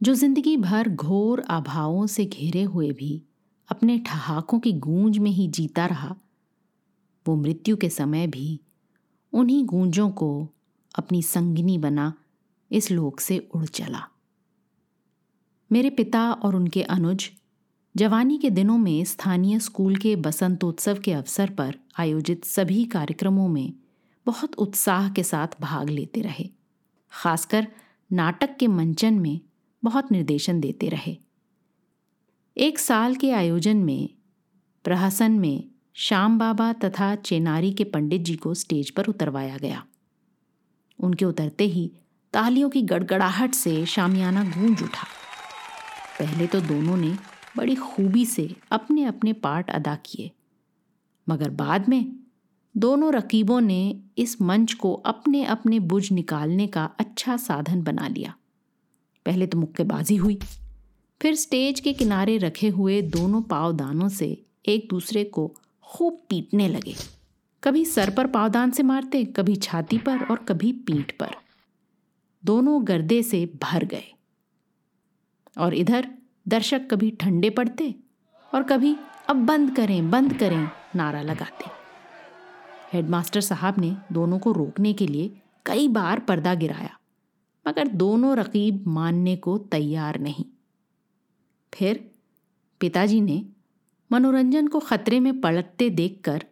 जो ज़िंदगी भर घोर अभावों से घिरे हुए भी, अपने ठहाकों की गूंज में ही जीता रहा। वो मृत्यु के समय भी उन्हीं गूंजों को अपनी संगिनी बना इस लोक से उड़ चला। मेरे पिता और उनके अनुज जवानी के दिनों में स्थानीय स्कूल के बसंतोत्सव के अवसर पर आयोजित सभी कार्यक्रमों में बहुत उत्साह के साथ भाग लेते रहे, खासकर नाटक के मंचन में बहुत निर्देशन देते रहे। एक साल के आयोजन में, प्रहसन में श्याम बाबा तथा चेनारी के पंडित जी को स्टेज पर उतरवाया गया। उनके उतरते ही तालियों की गड़गड़ाहट से शामियाना गूंज उठा। पहले तो दोनों ने बड़ी खूबी से अपने अपने पार्ट अदा किए। मगर बाद में दोनों रकीबों ने इस मंच को अपने अपने बुझ निकालने का अच्छा साधन बना लिया। पहले तो मुक्केबाजी हुई। फिर स्टेज के किनारे रखे हुए दोनों पावदानों से एक दूसरे को खूब पीटने लगे। कभी सर पर पावदान से मारते, कभी छाती पर और कभी पीठ पर। दोनों गर्दे से भर गए। और इधर दर्शक कभी ठंडे पड़ते और कभी अब बंद करें बंद करें नारा लगाते। हेडमास्टर साहब ने दोनों को रोकने के लिए कई बार पर्दा गिराया। मगर दोनों रकीब मानने को तैयार नहीं। फिर पिताजी ने मनोरंजन को खतरे में पलटते देखकर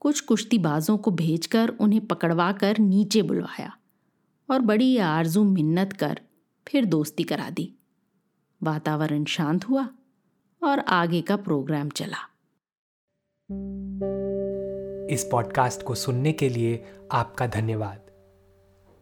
कुछ कुश्तीबाजों को भेजकर उन्हें पकड़वा कर नीचे बुलवाया और बड़ी आरज़ू मिन्नत कर फिर दोस्ती करा दी। वातावरण शांत हुआ और आगे का प्रोग्राम चला। इस पॉडकास्ट को सुनने के लिए आपका धन्यवाद।